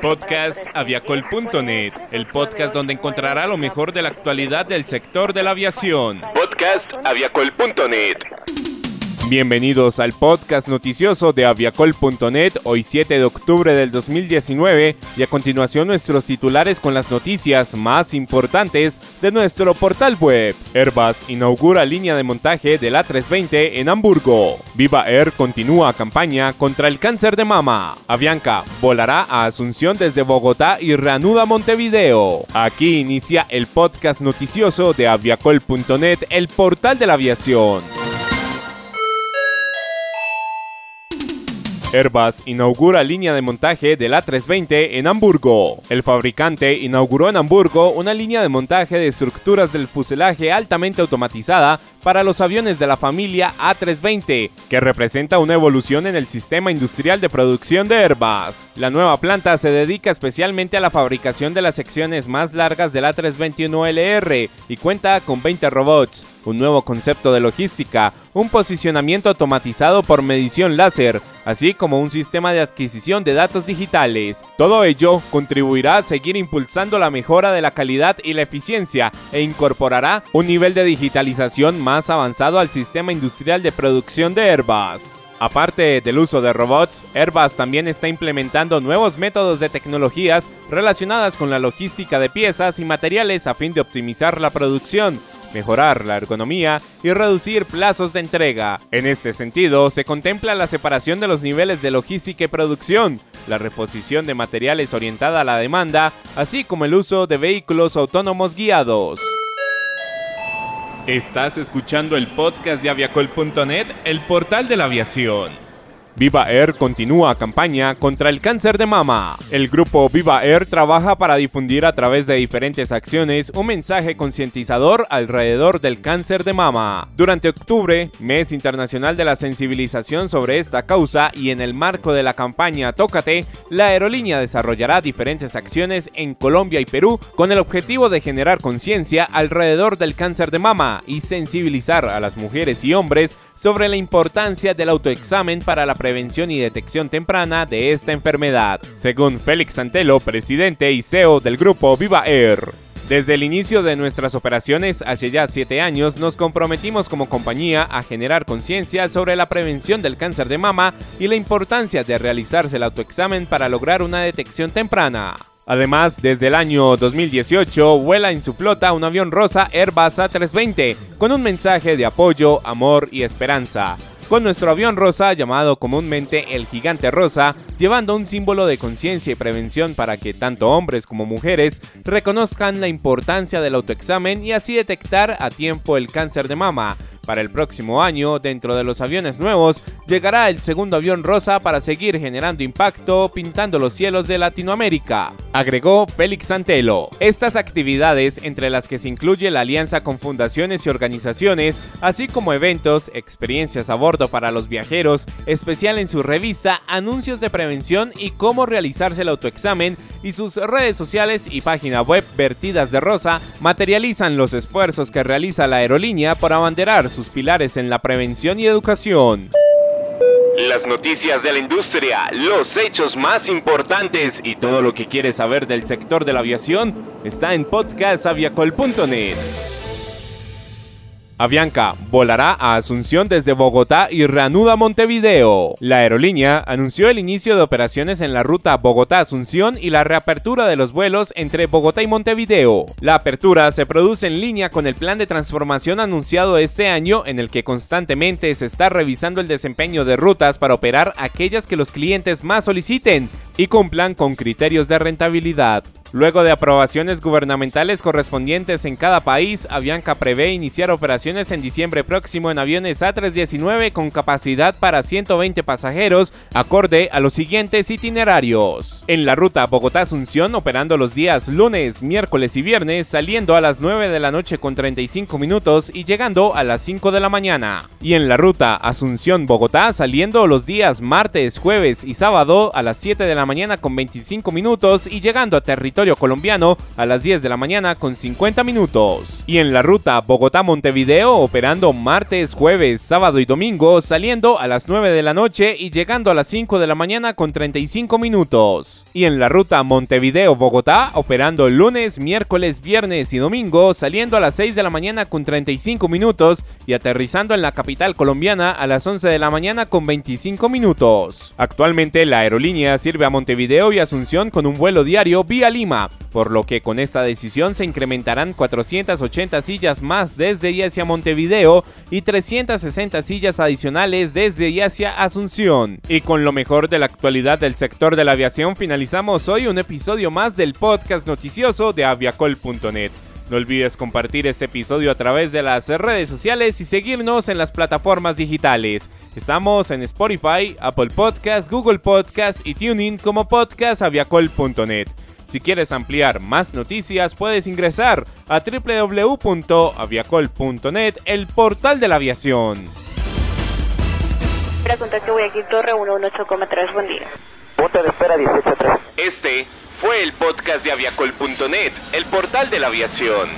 Podcast aviacol.net, el podcast donde encontrará lo mejor de la actualidad del sector de la aviación. Podcast aviacol.net. Bienvenidos al podcast noticioso de aviacol.net, hoy 7 de octubre del 2019 y a continuación nuestros titulares con las noticias más importantes de nuestro portal web. Airbus inaugura línea de montaje del A320 en Hamburgo. Viva Air continúa campaña contra el cáncer de mama. Avianca volará a Asunción desde Bogotá y reanuda Montevideo. Aquí inicia el podcast noticioso de aviacol.net, el portal de la aviación. Airbus inaugura línea de montaje del A320 en Hamburgo. El fabricante inauguró en Hamburgo una línea de montaje de estructuras del fuselaje altamente automatizada para los aviones de la familia A320, que representa una evolución en el sistema industrial de producción de Airbus. La nueva planta se dedica especialmente a la fabricación de las secciones más largas del A321LR y cuenta con 20 robots, un nuevo concepto de logística, un posicionamiento automatizado por medición láser, así como un sistema de adquisición de datos digitales. Todo ello contribuirá a seguir impulsando la mejora de la calidad y la eficiencia e incorporará un nivel de digitalización más avanzado al sistema industrial de producción de Airbus. Aparte del uso de robots, Airbus también está implementando nuevos métodos de tecnologías relacionadas con la logística de piezas y materiales a fin de optimizar la producción, mejorar la ergonomía y reducir plazos de entrega. En este sentido, se contempla la separación de los niveles de logística y producción, la reposición de materiales orientada a la demanda, así como el uso de vehículos autónomos guiados. Estás escuchando el podcast de aviacol.net, el portal de la aviación. Viva Air continúa campaña contra el cáncer de mama. El grupo Viva Air trabaja para difundir a través de diferentes acciones un mensaje concientizador alrededor del cáncer de mama. Durante octubre, mes internacional de la sensibilización sobre esta causa y en el marco de la campaña Tócate, la aerolínea desarrollará diferentes acciones en Colombia y Perú con el objetivo de generar conciencia alrededor del cáncer de mama y sensibilizar a las mujeres y hombres sobre la importancia del autoexamen para la prevención y detección temprana de esta enfermedad, según Félix Santelo, presidente y CEO del grupo Viva Air. Desde el inicio de nuestras operaciones hace ya 7 años nos comprometimos como compañía a generar conciencia sobre la prevención del cáncer de mama y la importancia de realizarse el autoexamen para lograr una detección temprana. Además, desde el año 2018 vuela en su flota un avión rosa Airbus A320 con un mensaje de apoyo, amor y esperanza. Con nuestro avión rosa, llamado comúnmente el gigante rosa, llevando un símbolo de conciencia y prevención para que tanto hombres como mujeres reconozcan la importancia del autoexamen y así detectar a tiempo el cáncer de mama, para el próximo año, dentro de los aviones nuevos, llegará el segundo avión rosa para seguir generando impacto pintando los cielos de Latinoamérica, agregó Félix Santelo. Estas actividades, entre las que se incluye la alianza con fundaciones y organizaciones, así como eventos, experiencias a bordo para los viajeros, especial en su revista Anuncios de Prevención y cómo realizarse el autoexamen, y sus redes sociales y página web vertidas de rosa materializan los esfuerzos que realiza la aerolínea por abanderar sus pilares en la prevención y educación. Las noticias de la industria, los hechos más importantes y todo lo que quieres saber del sector de la aviación está en podcastaviacol.net. Avianca volará a Asunción desde Bogotá y reanuda Montevideo. La aerolínea anunció el inicio de operaciones en la ruta Bogotá-Asunción y la reapertura de los vuelos entre Bogotá y Montevideo. La apertura se produce en línea con el plan de transformación anunciado este año en el que constantemente se está revisando el desempeño de rutas para operar aquellas que los clientes más soliciten y cumplan con criterios de rentabilidad. Luego de aprobaciones gubernamentales correspondientes en cada país, Avianca prevé iniciar operaciones en diciembre próximo en aviones A319 con capacidad para 120 pasajeros, acorde a los siguientes itinerarios. En la ruta Bogotá-Asunción, operando los días lunes, miércoles y viernes, saliendo a las 9 de la noche con 35 minutos y llegando a las 5 de la mañana. Y en la ruta Asunción-Bogotá, saliendo los días martes, jueves y sábado a las 7 de la mañana con 25 minutos y llegando a territorio colombiano a las 10 de la mañana con 50 minutos. Y en la ruta Bogotá-Montevideo operando martes, jueves, sábado y domingo saliendo a las 9 de la noche y llegando a las 5 de la mañana con 35 minutos. Y en la ruta Montevideo-Bogotá operando lunes, miércoles, viernes y domingo saliendo a las 6 de la mañana con 35 minutos y aterrizando en la capital colombiana a las 11 de la mañana con 25 minutos. Actualmente la aerolínea sirve a Montevideo y Asunción con un vuelo diario vía Lima, por lo que con esta decisión se incrementarán 480 sillas más desde y hacia Montevideo y 360 sillas adicionales desde y hacia Asunción. Y con lo mejor de la actualidad del sector de la aviación finalizamos hoy un episodio más del podcast noticioso de aviacol.net. No olvides compartir este episodio a través de las redes sociales y seguirnos en las plataformas digitales. Estamos en Spotify, Apple Podcasts, Google Podcasts y TuneIn como podcastaviacol.net. Si quieres ampliar más noticias, puedes ingresar a www.aviacol.net, el portal de la aviación. que voy aquí Torre 118,3, buen día. Punto de espera 183. Este fue el podcast de aviacol.net, el portal de la aviación.